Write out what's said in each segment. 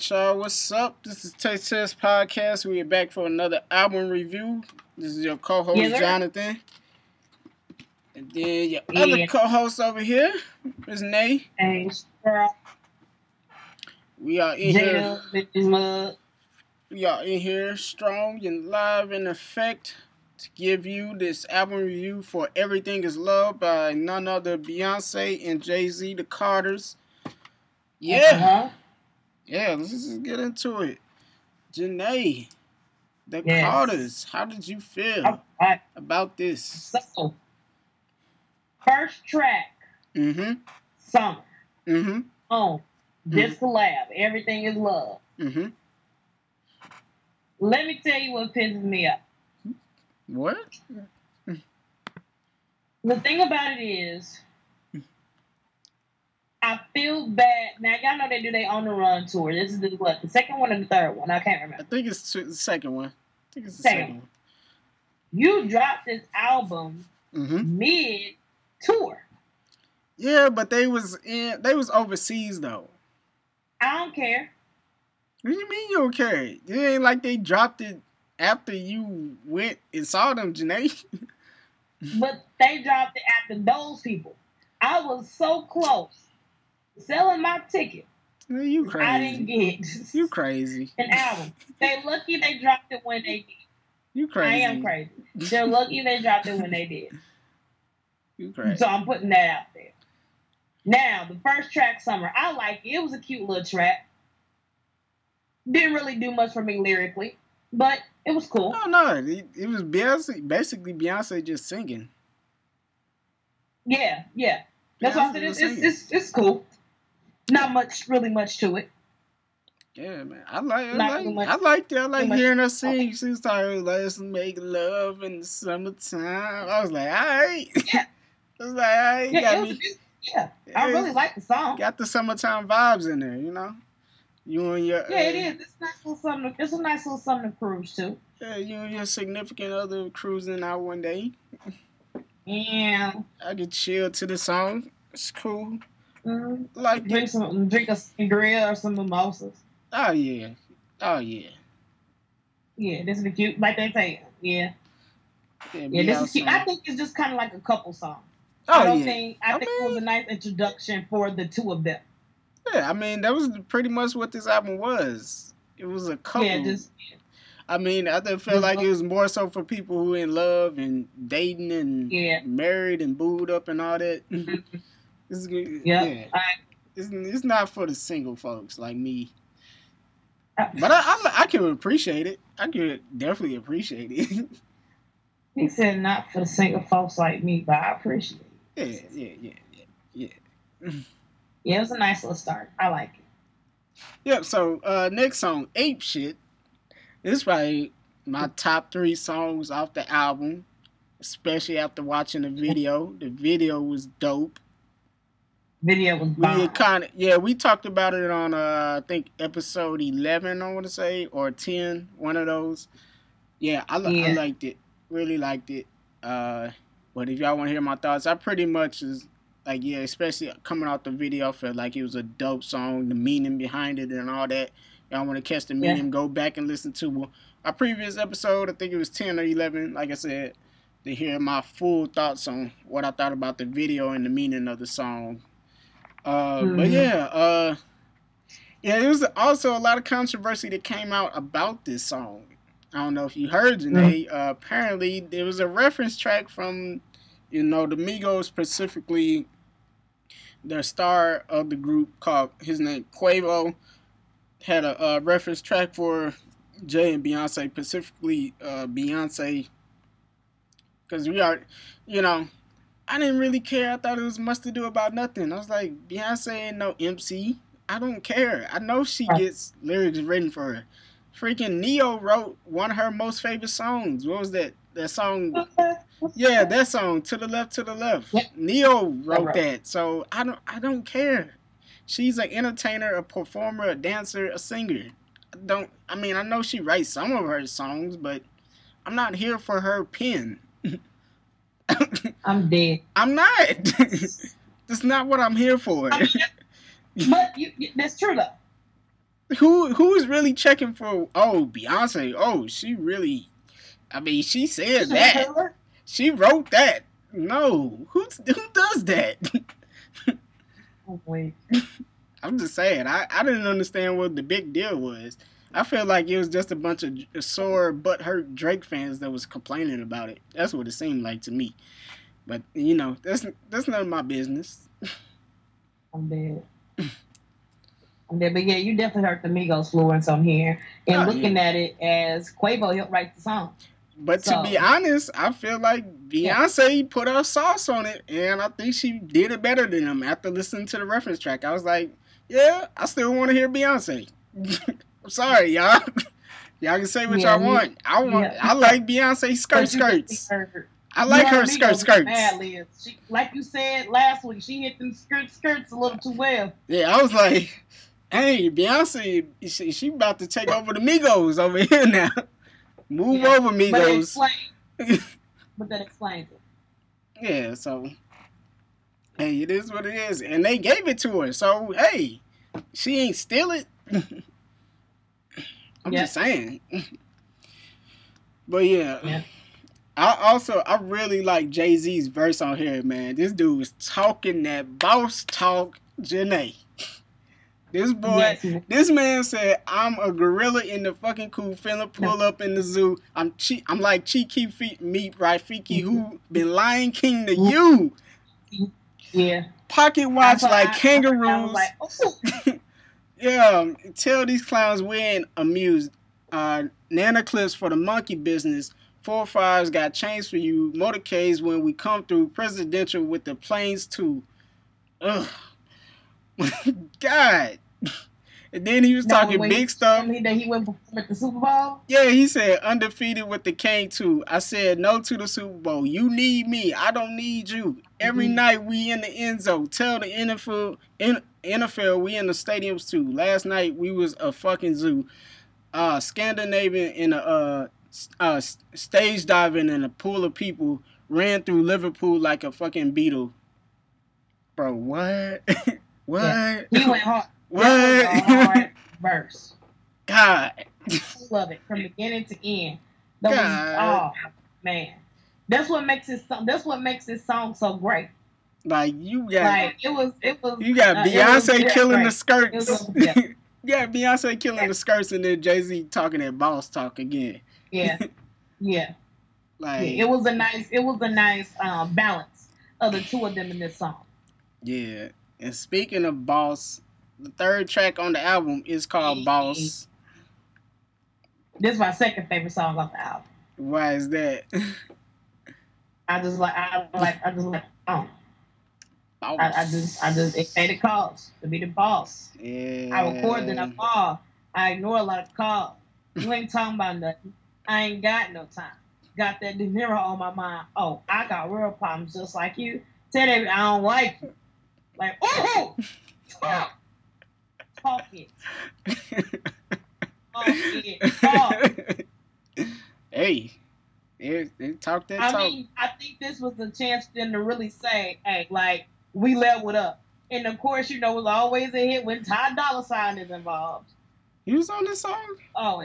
right, y'all. What's up? This is Taste Test Podcast. We are back for another album review. This is your co-host sir. Jonathan, and then your other co-host over here is Nay. Hey, We are in here. We are in here strong and live in effect to give you this album review for Everything Is Love by none other Beyonce and Jay Z, the Carters. Yeah. Uh-huh. Yeah, let's just get into it. Jenae, the Yes. Carters, how did you feel right. about this? So, first track, Mm-hmm. summer, Mm-hmm. on this collab. Everything is love. Mm-hmm. Let me tell you what pisses me off. What? The thing about it is, I feel bad. Now y'all know they do their on the run tour. This is the what the second one or the third one? I can't remember. I think it's the second one. I think it's the Second. second, You dropped this album. Mm-hmm. mid tour. Yeah, but they was in they was overseas though. I don't care. What do you mean you don't care? It ain't like they dropped it after you went and saw them, Jenae. But they dropped it after those people. I was so close selling my ticket. you crazy. I didn't get You crazy. an album. They lucky they dropped it when they did. You crazy. I am crazy. They're lucky they dropped it when they did. You crazy. So I'm putting that out there. Now, the first track, Summer, I like it. It was a cute little track. Didn't really do much for me lyrically, but it was cool. Oh no, it, it was Beyonce. Basically, Beyonce just singing. Yeah, yeah. That's why I said it's, it's, it's, it's cool. Not much, really much to it. Yeah, man. I like. I Not like. much- I liked it. I like much. hearing her sing. She started let's make love in the summertime. I was like, all right. Yeah. I was like, all right. Yeah, got me. it- yeah. I really like the song. got the summertime vibes in there. You know. You and your. Yeah, it uh, is. It's a nice little something. It's a nice little something to cruise to. Yeah, you and your significant other cruising out one day. Yeah. I could chill to the song. It's cool. Mm, Like drink some, drink a sangria or some mimosas. Oh yeah. Oh yeah. Yeah, this is cute. Like they say, yeah, Yeah, yeah. This is cute. I think it's just kind of like a couple song. Oh I don't yeah. think. I, I think it was a nice introduction for the two of them. Yeah, I mean that was pretty much what this album was. It was a couple. Yeah, just I mean, I Just like it was more so for people who in love and dating and yeah, married and booed up and all that. Mhm. It's good. yeah. Yeah, I, it's, it's not for the single folks like me. I, But I, I, I can appreciate it. I can definitely appreciate it. he said not for the single folks like me, but I appreciate it. yeah, yeah, yeah, yeah, yeah. Yeah, it was a nice little start. I like it. Yep. So uh, next song, "Ape Shit." This is probably my top three songs off the album, especially after watching the video. The video was dope. Video was We kind of yeah, we talked about it on uh, I think episode eleven. I want to say or 10, one of those. Yeah, I, li- I liked it. Really liked it. Uh, but if y'all want to hear my thoughts, I pretty much is like yeah, especially coming out the video, I felt like it was a dope song. The meaning behind it and all that. Y'all want to catch the Yeah. meaning? Go back and listen to our previous episode. I think it was ten or eleven. Like I said, to hear my full thoughts on what I thought about the video and the meaning of the song. Uh, But Mhm. yeah, uh, yeah, there was also a lot of controversy that came out about this song. I don't know if you heard, Jenae. Uh, apparently, there was a reference track from, you know, the Migos, specifically the star of the group called his name Quavo, had a, uh reference track for Jay and Beyonce, specifically uh, Beyonce, because we are, you know, I didn't really care. I thought it was much to do about nothing. I was like, Beyonce ain't no MC. I don't care. I know she gets lyrics written for her. Freaking Ne-Yo wrote one of her most favorite songs. What was that? That song? Yeah, that song. To the left, to the left. Yep. Ne-Yo wrote Right. that. So I don't. I don't care. She's an entertainer, a performer, a dancer, a singer. I don't. I mean, I know she writes some of her songs, but I'm not here for her pen. I'm dead. I'm not. That's not what I'm here for. I mean, but you, you, that's true though. who who is really checking for? Oh, Beyonce. Oh, she really. I mean, she said that. She wrote that. No, who who does that? Oh, wait. I'm just saying. I I didn't understand what the big deal was. I feel like it was just a bunch of sore but hurt Drake fans that was complaining about it. That's what it seemed like to me. But you know, that's that's none of my business. I'm dead. I'm dead. But yeah, you definitely heard the Migos fluence on here. And Oh, looking at it as Quavo helped write the song. But to be honest, I feel like Beyonce put her sauce on it, and I think she did it better than him. After listening to the reference track, I was like, yeah, I still want to hear Beyonce. I'm sorry, y'all. Y'all can say what Yeah, y'all want. I want. yeah. I like Beyonce skirt But skirts. I like her skirt skirts. She, like you said last week, she hit them skirt skirts a little too well. Yeah, I was like, hey, Beyonce, she, she about to take over the Migos over here now. Move Yeah, over, But Migos. explains. but that explains it. Yeah, so hey, it is what it is, and they gave it to her. So hey, she ain't steal it. I'm Yeah. just saying. but yeah, Yeah. I also I really like Jay Z's verse on here, man. This dude was talking that boss talk, Jenae. This boy, Yes, this man said, "I'm a gorilla in the fucking coop, finna pull up in the zoo. I'm che- I'm like Chief Keef meat Rafiki who been Lion King to you. yeah. Pocket watch like I- I kangaroos. was like, oh, yeah, tell these clowns we ain't amused. Uh, Nana clips for the monkey business. Four fives got chains for you. Motorcades when we come through. Presidential with the planes too. Ugh. God. And then he was talking big stuff. he- That he went with the Super Bowl. Yeah, he said undefeated with the King too. I said no to the Super Bowl. You need me. I don't need you. Every Mhm. night we in the end zone. Tell the NFL, in, NFL we in the stadiums too. Last night we was a fucking zoo. Uh, Scandinavian in a uh, uh stage diving in a pool of people ran through Liverpool like a fucking Beatle. Bro, what? what? He went hard. what? That was a hard verse. God. Of it from beginning to end. God. was, oh man, that's what makes song. That's what makes his song so great. Like you got Like it was, it was. You got uh, was Beyonce just killing the skirts. Was- yeah. got Beyonce killing the skirts and then Jay Z talking that boss talk again. Yeah, yeah. Like Yeah, it was a nice it was a nice um, balance of the two of them in this song. yeah. And speaking of boss, the third track on the album is called Boss. This is my second favorite song off the album. Why is that? I just like I like I just like oh Boss. I, I just I just it paid the cost to be the boss. yeah. I record then I fall. I ignore a lot of calls. You ain't talking about nothing. I ain't got no time. Got that De Niro on my mind. Oh, I got real problems just like you. Tell them I don't like you. Like, oh, talk, talk it, talk it, talk. hey, they, they talk that I talk. mean, I think this was the chance for them to really say, hey, like, we leveled up. And of course, you know, it was always a hit when Ty Dolla Sign is involved. he was on this song. Oh,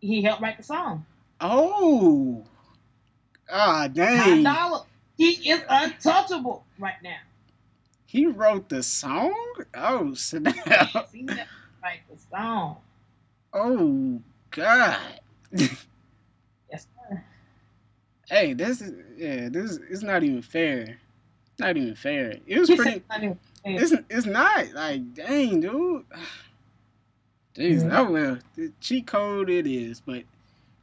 he helped write the song. Oh. Ah, damn. Ty dang. Dolla, he is untouchable right now. He wrote the song? Oh, snap. Yes, he helped write the song. Oh, God. Yes, sir. Hey, this is, yeah, this is, it's not even fair. Not even fair. It was pretty, it's not it's, not. Like, dang, dude. Jeez, Yeah. that well, the cheat code it is, but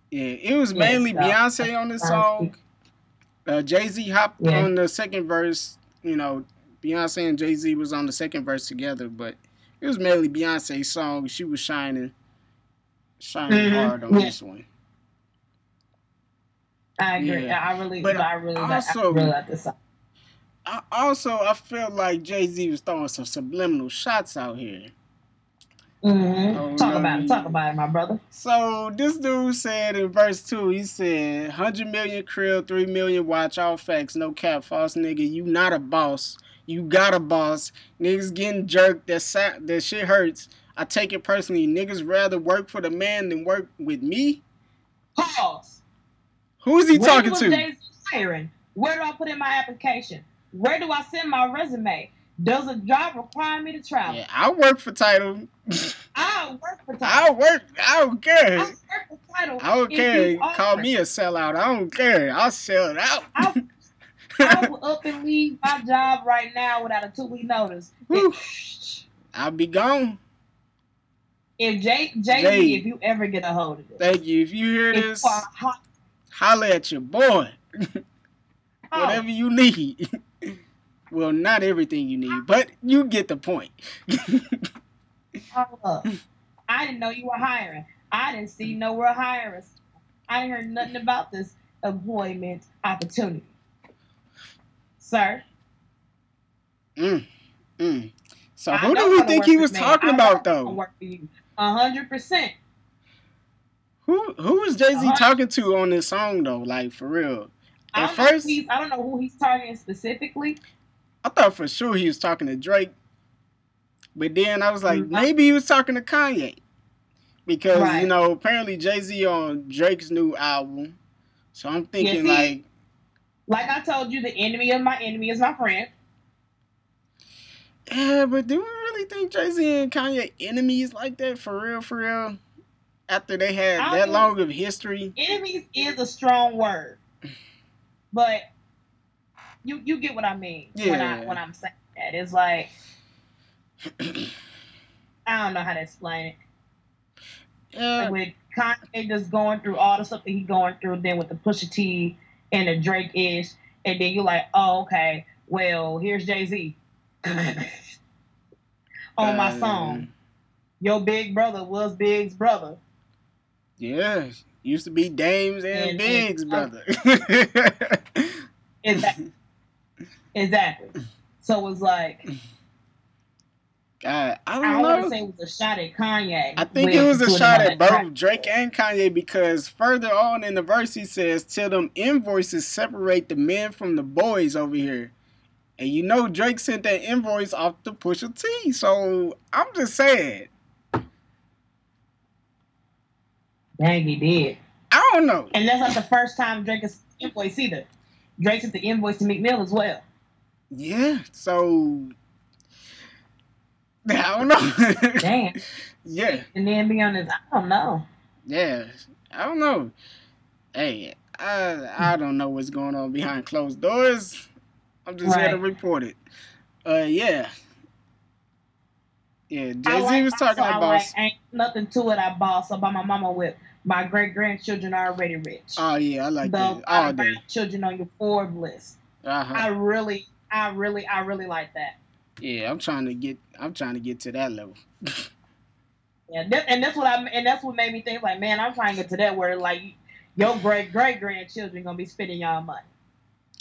yeah, it was Yeah, mainly so- Beyonce on this song. Uh, Jay Z hopped Yeah. on the second verse. You know, Beyonce and Jay Z was on the second verse together, but it was mainly Beyonce's song. She was shining, shining Mhm, hard on yeah. this one. I agree. Yeah. I really, But I really, like, I also- really like this song. I, also, I feel like Jay Z was throwing some subliminal shots out here. Mm-hmm. Oh, talk no, about it. Talk about it, my brother. So this dude said in verse two, he said, "Hundred million krill, three million watch, all facts, no cap, false nigga. You not a boss. You got a boss. Niggas getting jerked. That sa- that shit hurts. I take it personally. Niggas rather work for the man than work with me. Pause. Who's he When talking to? Hiring? Where do I put in my application? Where do I send my resume? Does a job require me to travel? Yeah, I work for Tidal. I work for Tidal. I work. I don't care. I work for Tidal. I don't care. Call me a sellout. I don't care. I'll sell it out. I, I will up and leave my job right now without a two week notice. If, I'll be gone. if Jay Jay Jay. If you ever get a hold of this, Thank you. If you hear if this, hot, holla at your boy. oh, Whatever you need. Well, not everything you need, but you get the point. I didn't know you were hiring. I didn't see nowhere hiring. I didn't hear nothing about this employment opportunity. Sir, mm, mm. So who do we think he was talking I about know how to though? work for you. A hundred percent. Who who was Jay Z talking to on this song though? Like for real? I At don't know if first, he's- I don't know who he's targeting specifically. I thought for sure he was talking to Drake, but then I was like, Mhm. maybe he was talking to Kanye, because you know apparently Jay Z on Drake's new album. So I'm thinking see, like, Like I told you, the enemy of my enemy is my friend. yeah, but do we really think Jay Z and Kanye enemies like that for real? For real? After they had I that don't- long of history, Enemies is a strong word, but you you get what I mean when I when I'm saying that. It's like I don't know how to explain it. yeah, with Kanye just going through all the stuff that he's going through, then with the Pusha T and the Drake ish, and then you're like, oh, okay, well, here's Jay Z on my um, song. Your big brother was Big's brother. Yeah, used to be Dames and, And- Biggs, and- uh, brother. Exactly. Exactly. So it's like God, I don't I don't want know. to say it was a shot at Kanye. I think it was a shot at track. both Drake and Kanye because further on in the verse he says, "Till them invoices separate the men from the boys over here." And you know Drake sent that invoice off to Pusha T, so I'm just saying. Dang, he did. I don't know. And that's not the first time Drake has invoice either. Drake sent the invoice to Meek Mill as well. Yeah, so I don't know. Damn. yeah, And then be honest, I don't know. yeah, I don't know. Hey, I I don't know what's going on behind closed doors. I'm just here to report it. Uh, yeah, yeah. Jay Z like- was talking about. like, ain't nothing to it. I boss about my mama with my great grandchildren are already rich. oh yeah, I like the that all day. children on your Forbes list. Uh-huh. I really, I really, I really like that. Yeah, I'm trying to get. I'm trying to get to that level. Yeah, that, and that's what I and that's what made me think like, man, I'm trying to get to that where like your great great grandchildren gonna be spending y'all money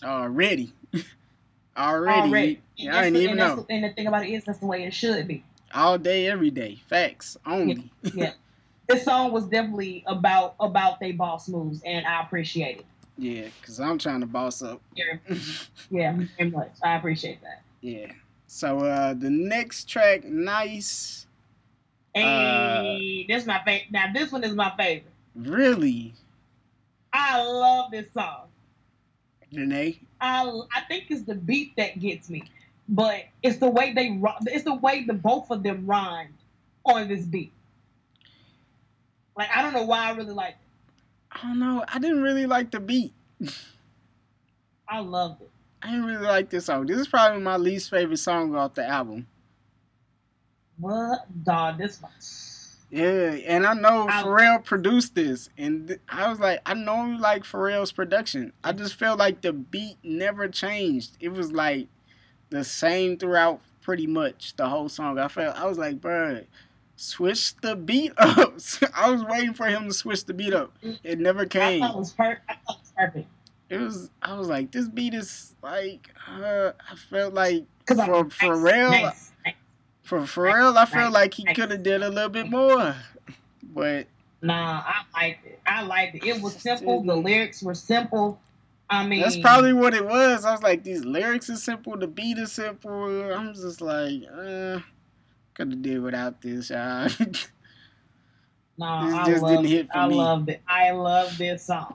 Already, already. already. Yeah, I didn't even and that's- know. And the thing about it is, that's the way it should be. All day, every day. Facts only. Yeah, this song was definitely about about they boss moves, and I appreciate it. Yeah, cause I'm trying to boss up. Yeah, yeah, very much. I appreciate that. Yeah. So uh the next track, nice. Hey, this is my favorite. Now this one is my favorite. Really, I love this song. Jenae. I I think it's the beat that gets me, but it's the way they it's the way the both of them rhymed on this beat. Like I don't know why I really like it. I don't know. I didn't really like the beat. I loved it. I didn't really like this song. This is probably my least favorite song off the album. What dog? This one. Yeah, and I know I- Pharrell produced this, and th- I was like, I normally like Pharrell's production. I just felt like the beat never changed. It was like the same throughout, pretty much the whole song. I felt I was like, bruh, switch the beat up. I was waiting for him to switch the beat up. It never I came. thought it was per- I thought it was perfect. It was. I was like, this beat is like. Uh, I felt like For- Pharrell- nice, nice. For for real, I feel Right. like he could have did a little bit more. But Nah, I liked it. I liked it. It was simple. The lyrics were simple. I mean, that's probably what it was. I was like, these lyrics are simple, the beat is simple. I'm just like, uh, could have did without this, y'all. no. this I just loved didn't hit it. for I me. loved it. I love this song.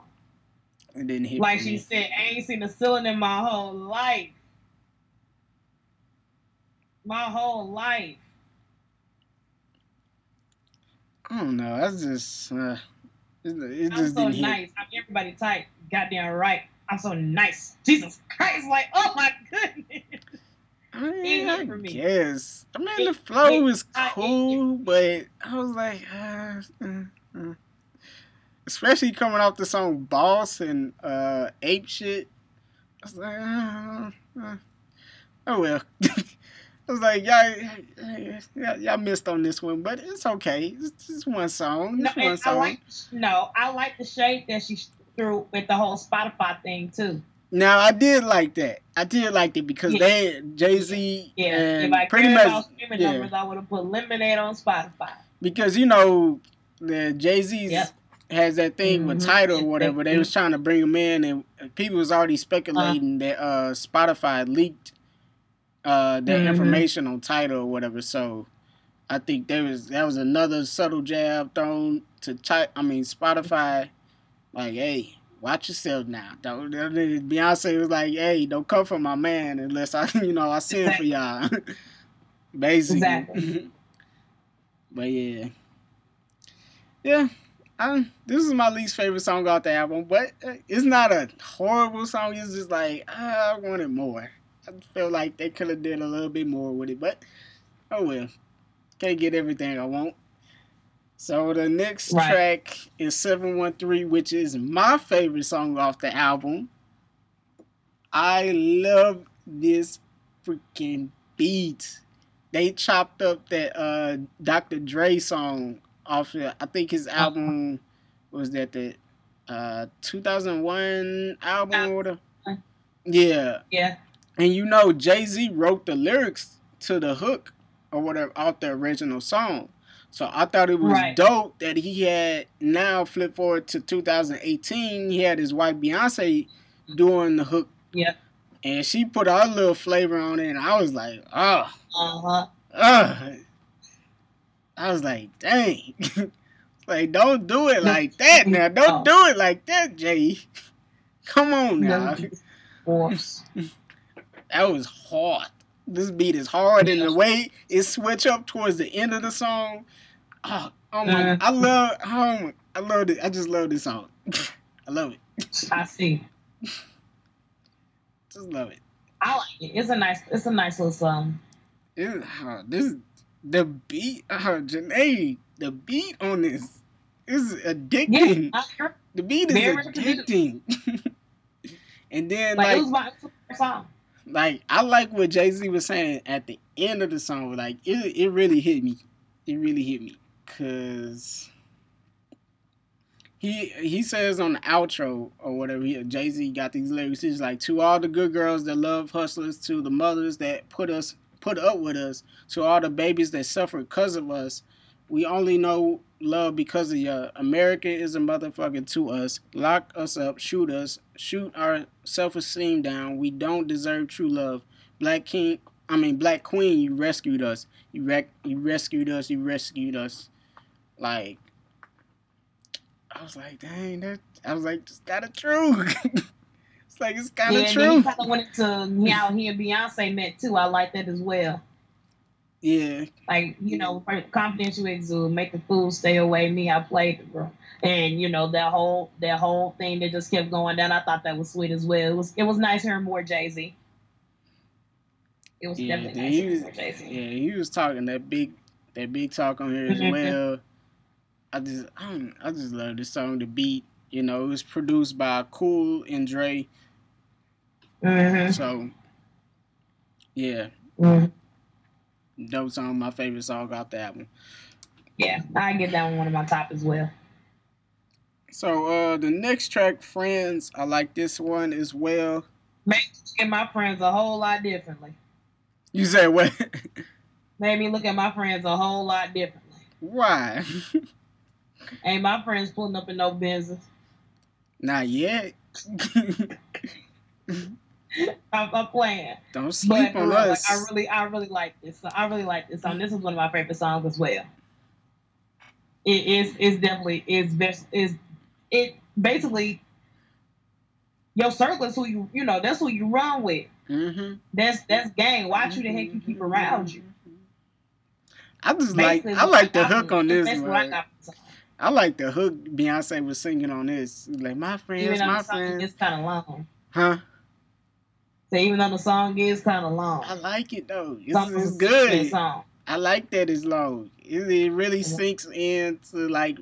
it didn't hit. Like she me. said, I ain't seen a ceiling in my whole life. My whole life. I don't know. That's just, uh, it, it I'm just so didn't hit. nice. I'm everybody type. Goddamn right. I'm so nice. Jesus Christ. Like, oh my goodness. I, mean, I me. guess. I mean, the flow it- was I- it- cool, but I was like, uh, uh, uh. especially coming off the song "Boss" and uh, "Ape Shit." I was like, uh, uh, oh well. I was like, y'all, y'all, missed on this one, but it's okay. It's just one song. No, one and I like no, I like the shade that she threw with the whole Spotify thing too. Now I did like that. I did like it because Yeah. they Jay Z Yeah, and if I pretty much streaming yeah. numbers, I would have put Lemonade on Spotify. because you know the Jay Z Yep. has that thing with Mhm. Tidal or whatever. They was trying to bring him in, and people was already speculating that uh, Spotify leaked uh, that Mhm. information on Tidal or whatever. So I think there was that was another subtle jab thrown to ti- I mean Spotify, like hey. Watch yourself now. Don't, Beyonce was like, "Hey, don't come for my man unless I, you know, I send for y'all." Basically. Exactly. but yeah, yeah. I, this is my least favorite song off the album, but uh, it's not a horrible song. It's just like ah, I wanted more. I feel like they could have did a little bit more with it, but oh well. Can't get everything I want. So the next Right. track is 713, which is my favorite song off the album. I love this freaking beat. They chopped up that uh Dr. Dre song off the, I think his album was that the uh 2001 album or whatever. Yeah. Yeah, And you know, Jay Z wrote the lyrics to the hook or whatever off the original song. So I thought it was Right. dope that he had now flip forward to 2018. He had his wife Beyonce doing the hook. Yeah. And she put her little flavor on it, and I was like, oh, uh huh. uh. I was like, dang. like, don't do it like that now. Don't do it like that, Jay. Come on now. That was hard. This beat is hard, and the way it switch up towards the end of the song. Oh, oh my! Uh. I love. Oh my, I love it. I just love this song. I love it. I see. Just love it. I like it. It's a nice. It's a nice little song. It- uh, this the beat. Uh, Jenae, the beat on this is addicting. Heard- The beat is Very addicting. and then like, like it was my song. Like I like what Jay Z was saying at the end of the song. Like it, it really hit me. It really hit me because he he says on the outro or whatever. Jay Z got these lyrics. He's like, "To all the good girls that love hustlers, to the mothers that put us put up with us, to all the babies that suffer because of us." We only know love because of you. America is a motherfucker to us. Lock us up, shoot us, shoot our self-esteem down. We don't deserve true love. Black King, I mean Black Queen, you rescued us. You rec- you rescued us. You rescued us. Like, I was like, dang, that. I was like, it's kind of true. it's like it's kind Yeah, of he true. kind of went into how he and Beyonce met too. I like that as well. Yeah, Like you know, confidential exude, make the fool stay away. Me, I played the girl, and you know that whole that whole thing that just kept going down. I thought that was sweet as well. It was it was nice hearing more Jay Z. It was yeah. definitely nice he hearing was, more Jay Z. yeah, he was talking that big, that big talk on here as Mhm. well. I just, I, don't, I just love this song. The beat, you know, it was produced by Cool and Dre. Mm-hmm. So, yeah, hmm dope song. My favorite song off the album. Yeah, I get that one one of my top as well. So, uh, the next track, Friends, I like this one as well. Make and my friends a whole lot differently. You said what? Made me look at my friends a whole lot differently. Why? Ain't my friends pulling up in no business. Not yet. I'm, I'm playing. Don't sleep for on real, like, us. I really, I really like this. I really like this song. This is one of my favorite songs as well. It is, it's definitely, is best, is it basically your circle is who you, you know, that's who you run with. hmm That's that's gang. Watch who the heck you keep around you. I just like I like the hook on this one. I got. from the song. I like the hook Beyonce was singing on this. Like my friends, my friends. is kind of long. Huh? So even though the song is kind of long, I like it though. It's, it's is good. Song. I like that it's long. It, it really Yeah. sinks into like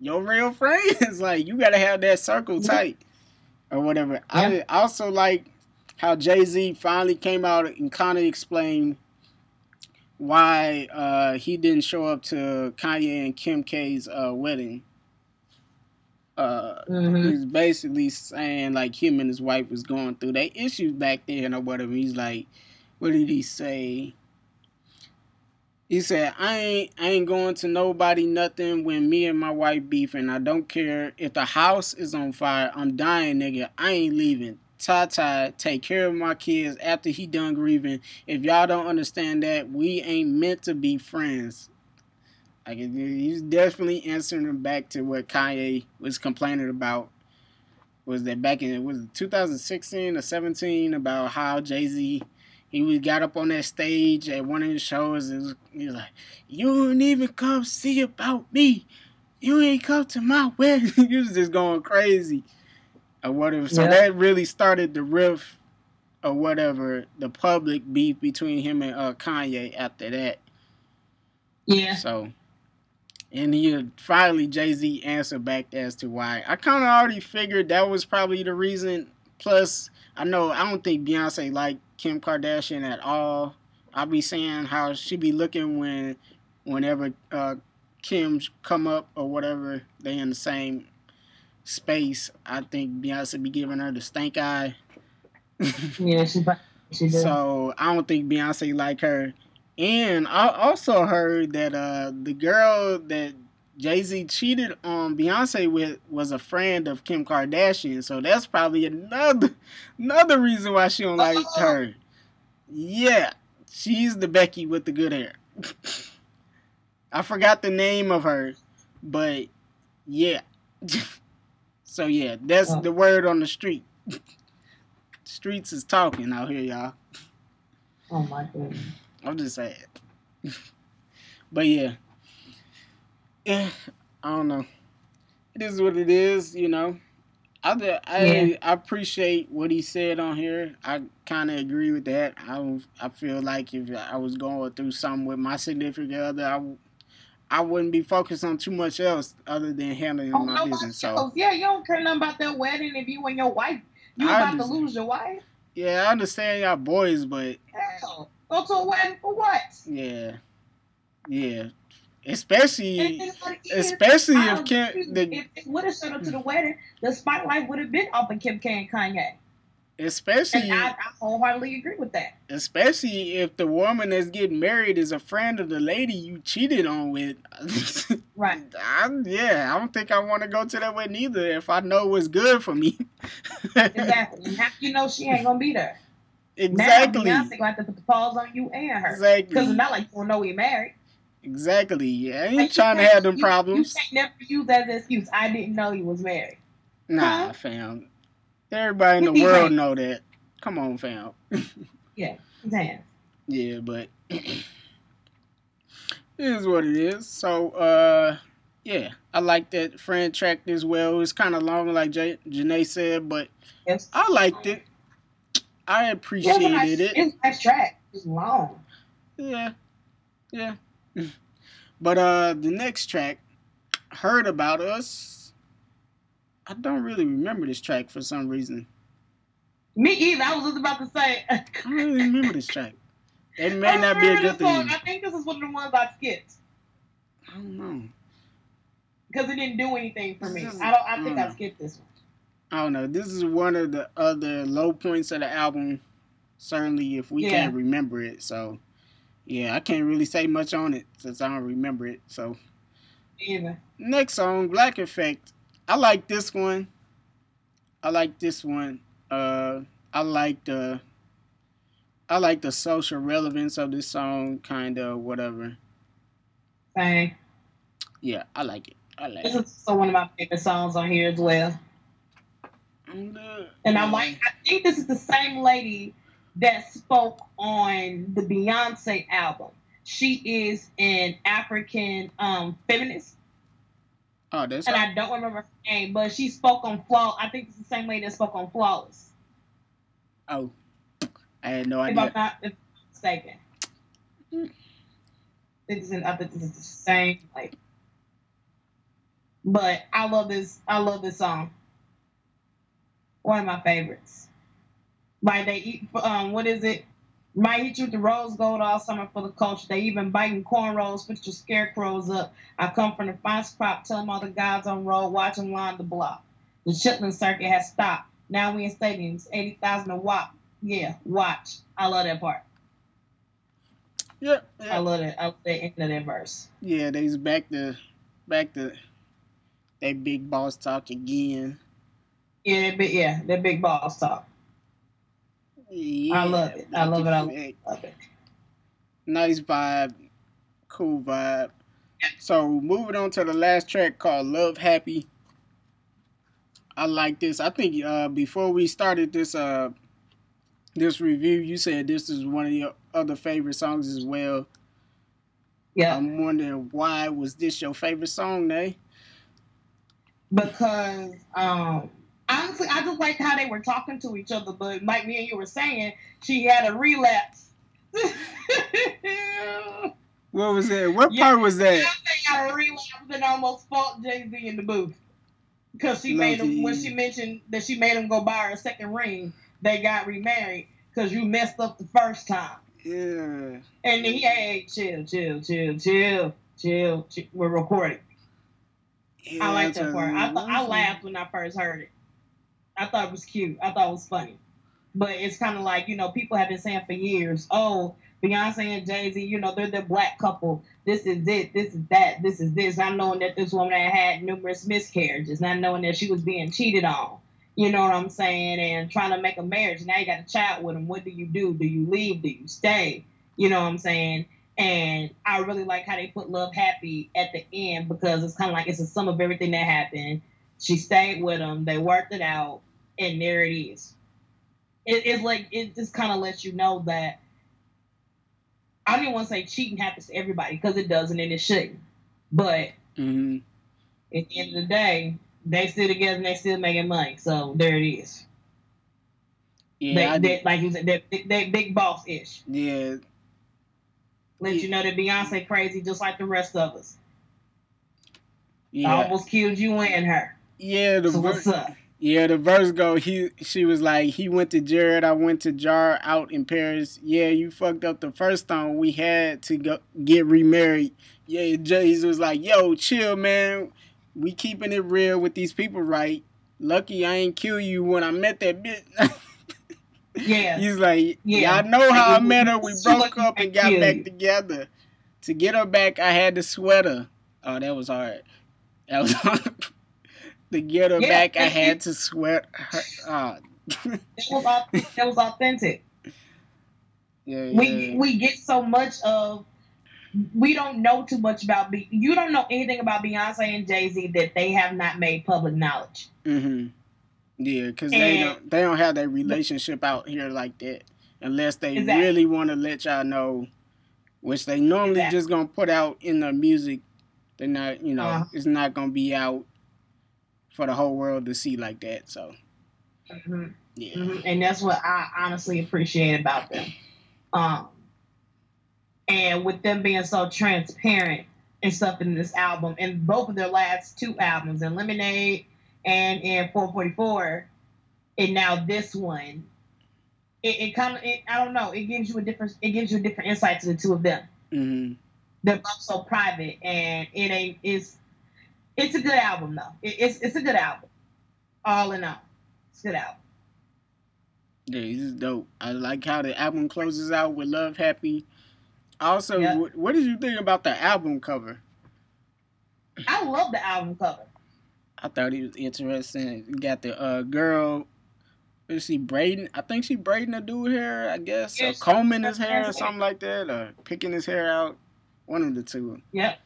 your real friends. like you gotta have that circle tight or whatever. Yeah. I also like how Jay Z finally came out and kind of explained why uh, he didn't show up to Kanye and Kim K's uh, wedding. Uh, hmm He's basically saying like him and his wife was going through their issues back then or whatever. He's like, what did he say? He said, I ain't I ain't going to nobody nothing when me and my wife beefing. I don't care if the house is on fire. I'm dying, nigga. I ain't leaving. Ty, take care of my kids after he done grieving. If y'all don't understand that, we ain't meant to be friends. Like he's definitely answering back to what Kanye was complaining about. Was that back in was it 2016 or 17 about how Jay Z he was got up on that stage at one of his shows and was- he was like, "You didn't even come see about me. You ain't come to my wedding." he was just going crazy or whatever. So Yeah. that really started the riff or whatever the public beef between him and uh, Kanye after that. Yeah. So, and he finally Jay Z answered back as to why. I kind of already figured that was probably the reason. Plus, I know I don't think Beyonce liked Kim Kardashian at all. I'll be saying how she be looking when, whenever uh, Kim come up or whatever, they in the same space. I think Beyonce be giving her the stank eye. Yeah. She. She did. So I don't think Beyonce like her. And I also heard that uh, the girl that Jay Z cheated on Beyonce with was a friend of Kim Kardashian. So that's probably another another reason why she don't like Uh-oh. her. Yeah, she's the Becky with the good hair. I forgot the name of her, but yeah. so yeah, that's the word on the street. Streets is talking out here, y'all. oh my goodness. I'm just saying. but yeah. Yeah, I don't know. It is what it is, you know. I, d- I, Yeah. I appreciate what he said on here. I kind of agree with that. I, don't- I feel like if I was going through something with my significant other, I, I wouldn't be focused on too much else other than handling Oh, my business. So. Yeah, you don't care nothing about that wedding if you and your wife. You I about to lose your wife? yeah, I understand y'all boys, but Hell, go to a wedding for what? yeah, yeah, especially And then what it is, especially if Kim the if it would have showed up to the wedding, the spotlight would have been off of Kim K and Kanye. especially And I, I wholeheartedly agree with that. especially if the woman that's getting married is a friend of the lady you cheated on with. Right. I, yeah, I don't think I want to go to that wedding either if I know what's good for me. Exactly. how you know she ain't gonna be there? Exactly. Now Beyonce gonna have to put the pause on you and her. Exactly. Because it's not like you don't know we married. Exactly. Yeah, I ain't Like, trying to have them you- problems. You can't never use that as an excuse. I didn't know he was married. Nah, Huh? fam. Everybody in the world know that. Come on, fam. Yeah, hands. Yeah, but it is what it is. So, uh, yeah, I like that friend track as well. It's kind of long, like J- Jenae said, but Yes. I liked it. I appreciated nice, it. It's a nice track. It's long. Yeah, yeah. But uh, the next track, "Heard About Us," I don't really remember this track for some reason. Me either. I was just about to say. I don't really remember this track. It may not be a good thing. I think this is one of the ones I skipped I don't know. because it didn't do anything for me. I don't. I think I skipped this one. I don't know. This is one of the other low points of the album. Certainly, if we Yeah. can't remember it. So, Yeah, I can't really say much on it since I don't remember it. So Either. next song, Black Effect. I like this one. I like this one. Uh, I like the. I like the social relevance of this song, kind of whatever. Same. Yeah, I like it. I like This it. is so one of my favorite songs on here as well. And, uh, And I like. I think this is the same lady that spoke on the Beyonce album. She is an African um, feminist, Oh, that's and I don't remember her name, but she spoke on Flaw. I think it's the same lady that spoke on Flawless. oh, I had no If I'm idea. not if I'm mistaken. It's in, I think this is the same like. But I love this. I love this song. One of my favorites. Like they eat. Um, what is it? Might hit you with the rose gold all summer for the culture. They even biting cornrows, put your scarecrows up. I come from the finest crop, tell them all the guys on road, watch them line the block. The Chitlin circuit has stopped. Now we in stadiums, 80,000 a wop. Yeah, watch. I love that part. Yeah, I love it. I love the end of that verse. yeah. They's back to, back to, that big boss talk again. Yeah, that big, yeah, that big boss talk. Yeah, I love it. I love it. I love Effect. Love it. nice vibe, cool vibe. So moving on to the last track called "Love Happy." I like this. I think uh, before we started this uh this review, you said this is one of your other favorite songs as well. Yeah, I'm wondering why was this your favorite song, Nay? because um, honestly, I just liked how they were talking to each other. But like me and you were saying, she had a relapse. What was that? What Yeah. part was that? Beyonce had a relapse and almost fought Jay Z in the booth because she made him when she mentioned that she made him go buy her a second ring. They got remarried because you messed up the first time. Yeah. And then he, hey, chill, chill, chill, chill, chill, chill. We're recording. I like that part. I I laughed when I first heard it. I thought it was cute. I thought it was funny. But it's kind of like you know people have been saying for years, oh Beyonce and Jay Z, you know they're the black couple. This is it. This is that. This is this. Not knowing that this woman had had numerous miscarriages, not knowing that she was being cheated on. You know what I'm saying? And trying to make a marriage. Now you got a child with him. What do you do? Do you leave? Do you stay? You know what I'm saying? And I really like how they put Love Happy at the end because it's kind of like it's a sum of everything that happened. She stayed with him. They worked it out, and there it is. It, it's like it just kind of lets you know that I don't want to say cheating happens to everybody because it doesn't and it shouldn't. But hmm at the end of the day, they still together and they still making money. So there it is. Yeah. They, they, like you said, they, they, big boss ish. yeah. Let you know that Beyonce crazy just like the rest of us. Yeah. I almost killed you and her. Yeah. The So what's up? Yeah, the verse go. He she was like, he went to Jared, I went to Jar out in Paris. Yeah, you fucked up the first time we had to go get remarried. Yeah, Jay's was like, yo, chill, man. We keeping it real with these people, right? Lucky I ain't kill you when I met that bitch. Yeah. He's like, Yeah. y'all know how I met her. We broke up and got back together. To get her back, I had to sweat her. Oh, that was hard. That was hard. To get her Yeah, back, I had to sweat her. Oh. That was, that was authentic. yeah, We yeah. we get so much of we don't know too much about Be- you don't know anything about Beyonce and Jay Z that they have not made public knowledge. hmm Yeah, because they don't they don't have that relationship out here like that unless they Exactly. really want to let y'all know, which they normally Exactly. just gonna put out in the music. They're not, you know, Uh-huh. it's not gonna be out for the whole world to see like that. So Mhm. yeah, Mhm. And that's what I honestly appreciate about them. Um, and with them being so transparent and stuff in this album, and both of their last two albums, in Lemonade and in 444, and now this one, it, it kind of, it, I don't know, it gives you a different, it gives you a different insight to the two of them. hmm They're both so private, and it ain't, it's, it's a good album though. It, it's, it's a good album, all in all, it's a good album. yeah, this is dope. I like how the album closes out with "Love Happy." Also, Yeah. what, what did you think about the album cover? I love the album cover. I thought it was interesting. You got the uh, girl. Is she braiding? I think she braiding a dude hair. I guess or combing his hair or something like that, or picking his hair out. One of the two. Yep,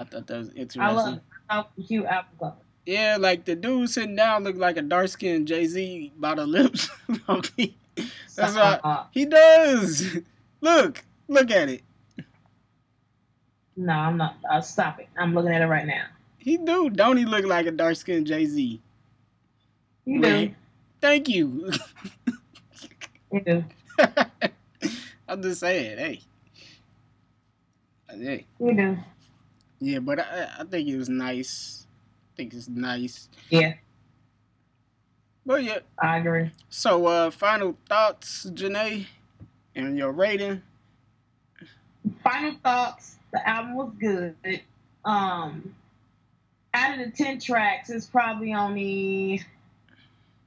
I thought that was interesting. I love it. I love cute album cover. Yeah, like the dude sitting down looked like a dark skinned Jay Z by the lips. okay. That's Stop. right. He does. Look, look at it. No, I'm not. Uh, stop it. I'm looking at it right now. He do. Don't he look like a dark skinned Jay Z? You do. Thank you. You do. I'm just saying, hey. Hey. You do. Yeah, but I, I think it was nice. I think it's nice. Yeah, But yeah. I agree. So uh final thoughts, Jenae, and your rating. Final thoughts. The album was good. Um, out of the ten tracks, it's probably only.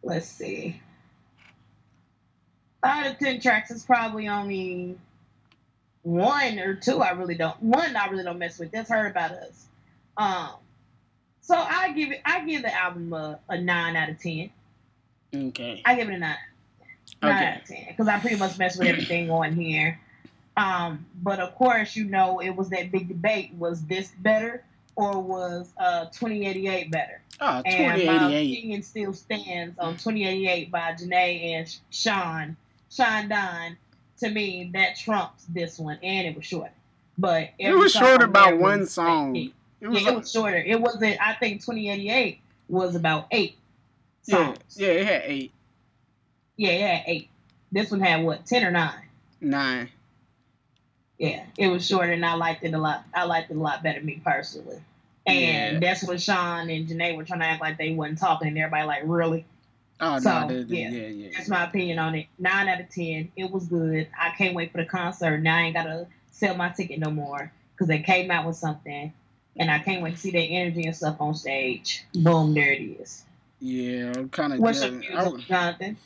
Let's see. Out of ten tracks, it's probably only one or two. I really don't. One I really don't mess with. That's heard about us. Um, so I give it. I give the album a, a nine out of ten. Okay. I give it a nine. Nine Okay. out of ten because I pretty much messed with everything on here. Um, but of course, you know, it was that big debate: was this better or was uh 2088 better? Oh, And my 2088. opinion still stands on 2088 by Jhené and Sean, Sean Don. To me, that trumps this one, and it was short. But It was song short on about there one was- song. Yeah, It was, it was shorter. It wasn't. I think 2088 was about eight yeah, songs. yeah, it had eight, Yeah, it had eight. This one had what, ten or nine? nine. Yeah, it was shorter, and I liked it a lot. I liked it a lot better, me personally. And Yeah. that's what Sean and Jhené were trying to act like they wasn't talking, and everybody like, really? Oh So, no, yeah. yeah, yeah. That's my opinion on it. Nine out of ten. It was good. I can't wait for the concert. Now I ain't gotta sell my ticket no more because they came out with something, and I can't wait to see their energy and stuff on stage. Boom, there it is. Yeah, I'm kind of. What's your views, on Jonathan?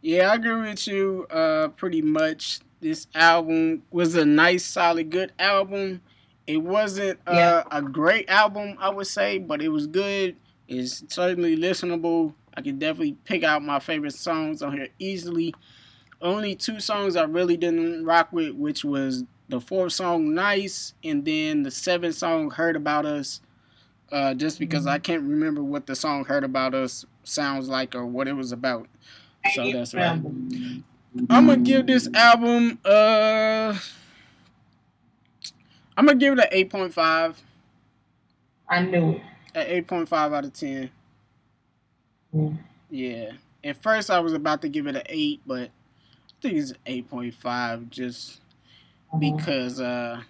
Yeah, I agree with you. Uh, pretty much. This album was a nice, solid, good album. It wasn't uh, Yeah. a great album, I would say, but it was good. It's certainly listenable. I can definitely pick out my favorite songs on here easily. Only two songs I really didn't rock with, which was the fourth song, "Nice," and then the seventh song, "Heard About Us." Uh, just because I can't remember what the song "Heard About Us" sounds like or what it was about. So that's right. I'm gonna give this album uh I'm gonna give it an eight point five. I knew it. An eight point five out of ten. Yeah. At first I was about to give it an eight, but I think it's eight point five just because uh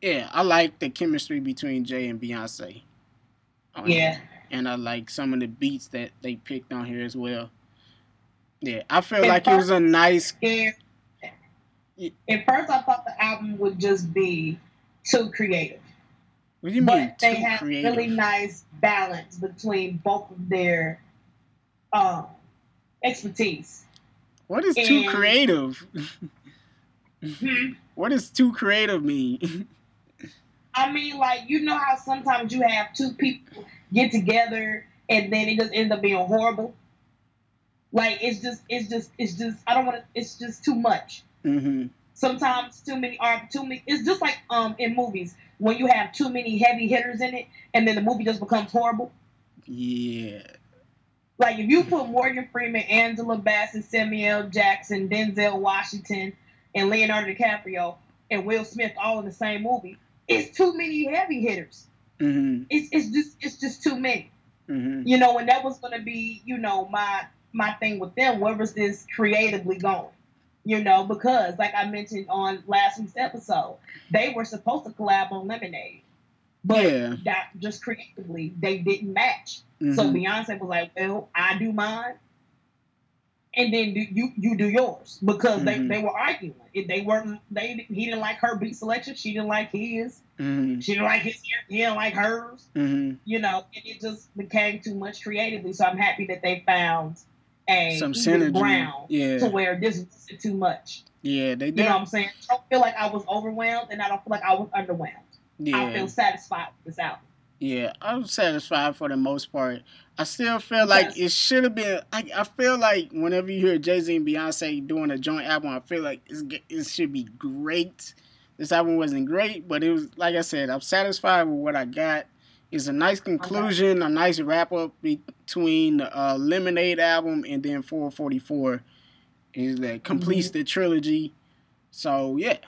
yeah, I like the chemistry between Jay and Beyonce. Yeah. here. And I like some of the beats that they picked on here as well. Yeah, I feel At like it was a nice. Yeah. At first, I thought the album would just be too creative, what do you mean but they too had creative? really nice balance between both of their um, expertise. What is too creative? Hmm. What does too creative mean? I mean, like you know how sometimes you have two people get together and then it just ends up being horrible. Like it's just, it's just, it's just. I don't want to. It's just too much. hmm sometimes too many are too many it's just like um in movies when you have too many heavy hitters in it and then the movie just becomes horrible Yeah. Like if you put morgan freeman angela bassett samuel jackson denzel washington and leonardo dicaprio and will smith all in the same movie it's too many heavy hitters. Hmm it's, it's just it's just too many. Hmm you know and that was going to be you know my my thing with them. Where was this creatively going? You know because like i mentioned on last week's episode they were supposed to collab on lemonade but Yeah. that just creatively they didn't match hmm so beyonce was like well i do mine and then do, you you do yours because Mhm. they, they were arguing if they weren't they he didn't like her beat selection she didn't like his hmm she didn't like his he didn't like hers hmm you know, and it just became too much creatively. So I'm happy that they found a Some synergy. ground Yeah. to where this wasn't too much. Yeah, they did. You know what I'm saying? I don't feel like I was overwhelmed, and I don't feel like I was underwhelmed. I yeah, feel satisfied with this album. yeah. I'm satisfied for the most part. I still feel like Yes. it should have been. I, I feel like whenever you hear Jay Z and Beyonce doing a joint album, I feel like it's, it should be great. This album wasn't great, but it was like I said. I'm satisfied with what I got. It's a nice conclusion, a nice wrap up between the uh, Lemonade album and then 4:44. Is that completes the trilogy. So yeah,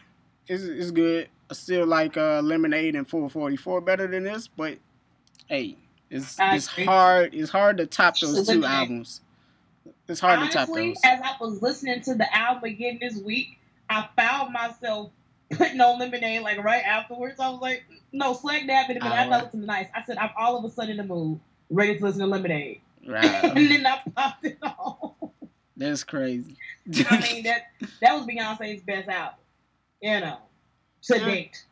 it's it's good. I still like uh, Lemonade and 4:44 better than this, but hey, it's it's hard. It's hard to top those two albums. It's hard to top Honestly, those. as I was listening to the album again this week, I found myself putting on Lemonade like right afterwards. I was like, no, Slag Dab it, but I thought it was nice. I said, I'm all of a sudden in the mood, ready to listen to Lemonade. Right. and then I popped it on. That's crazy. I mean, that that was Beyonce's best album, you know, to Yeah. date.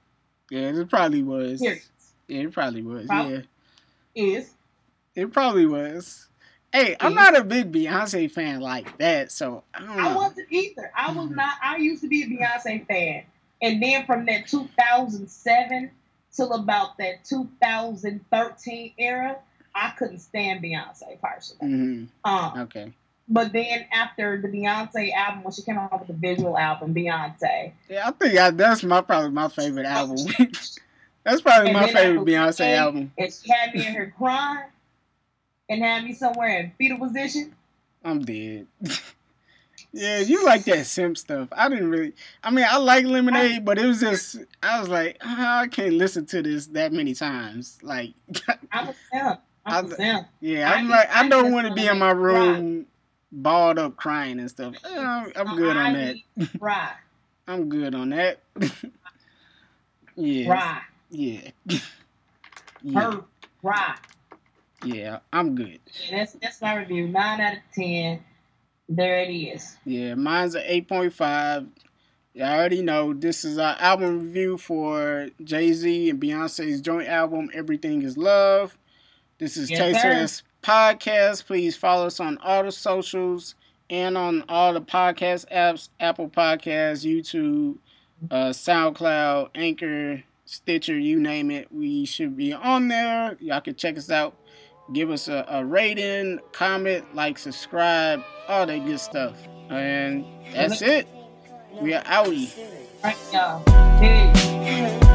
yeah, it probably was. Period. Yeah, it probably was. Yeah, Is it probably was. Hey, I'm not a big Beyonce fan like that, so I don't I wasn't either. I was Mhm. not. I used to be a Beyonce fan, and then from that 2007 till about that 2013 era, I couldn't stand Beyonce personally. hmm Um, Okay. But then after the Beyonce album, when she came out with the visual album, Beyonce, Yeah, I think I, that's my probably my favorite album. that's probably And my favorite Beyonce album. and she had me in her crying, and had me somewhere in fetal position. I'm dead. yeah, you like that simp stuff. I didn't really. I mean, I like Lemonade, but it was just I was like, "Ah, I can't listen to this that many times. Like, I'm a simp. I'm a I- simp. yeah, I I'm just- like, I I don't want to be in my room balled up crying and stuff. Eh, I'm, I'm good on that. Right, I'm good on that. yeah, right. yeah, yeah, Her, right. yeah. I'm good. That's that's my review. Nine out of ten. There it is. Yeah, mine's an 8.5. You already know this is our album review for Jay Z and Beyonce's joint album, Everything is Love. This is Yes, Taste sir. of This Podcast. Please follow us on all the socials and on all the podcast apps Apple Podcasts, YouTube, uh, SoundCloud, Anchor, Stitcher, you name it. We should be on there. Y'all can check us out. Give us a, a rating, comment, like, subscribe, all that good stuff. And that's it. We are outie. Right, y'all. Peace.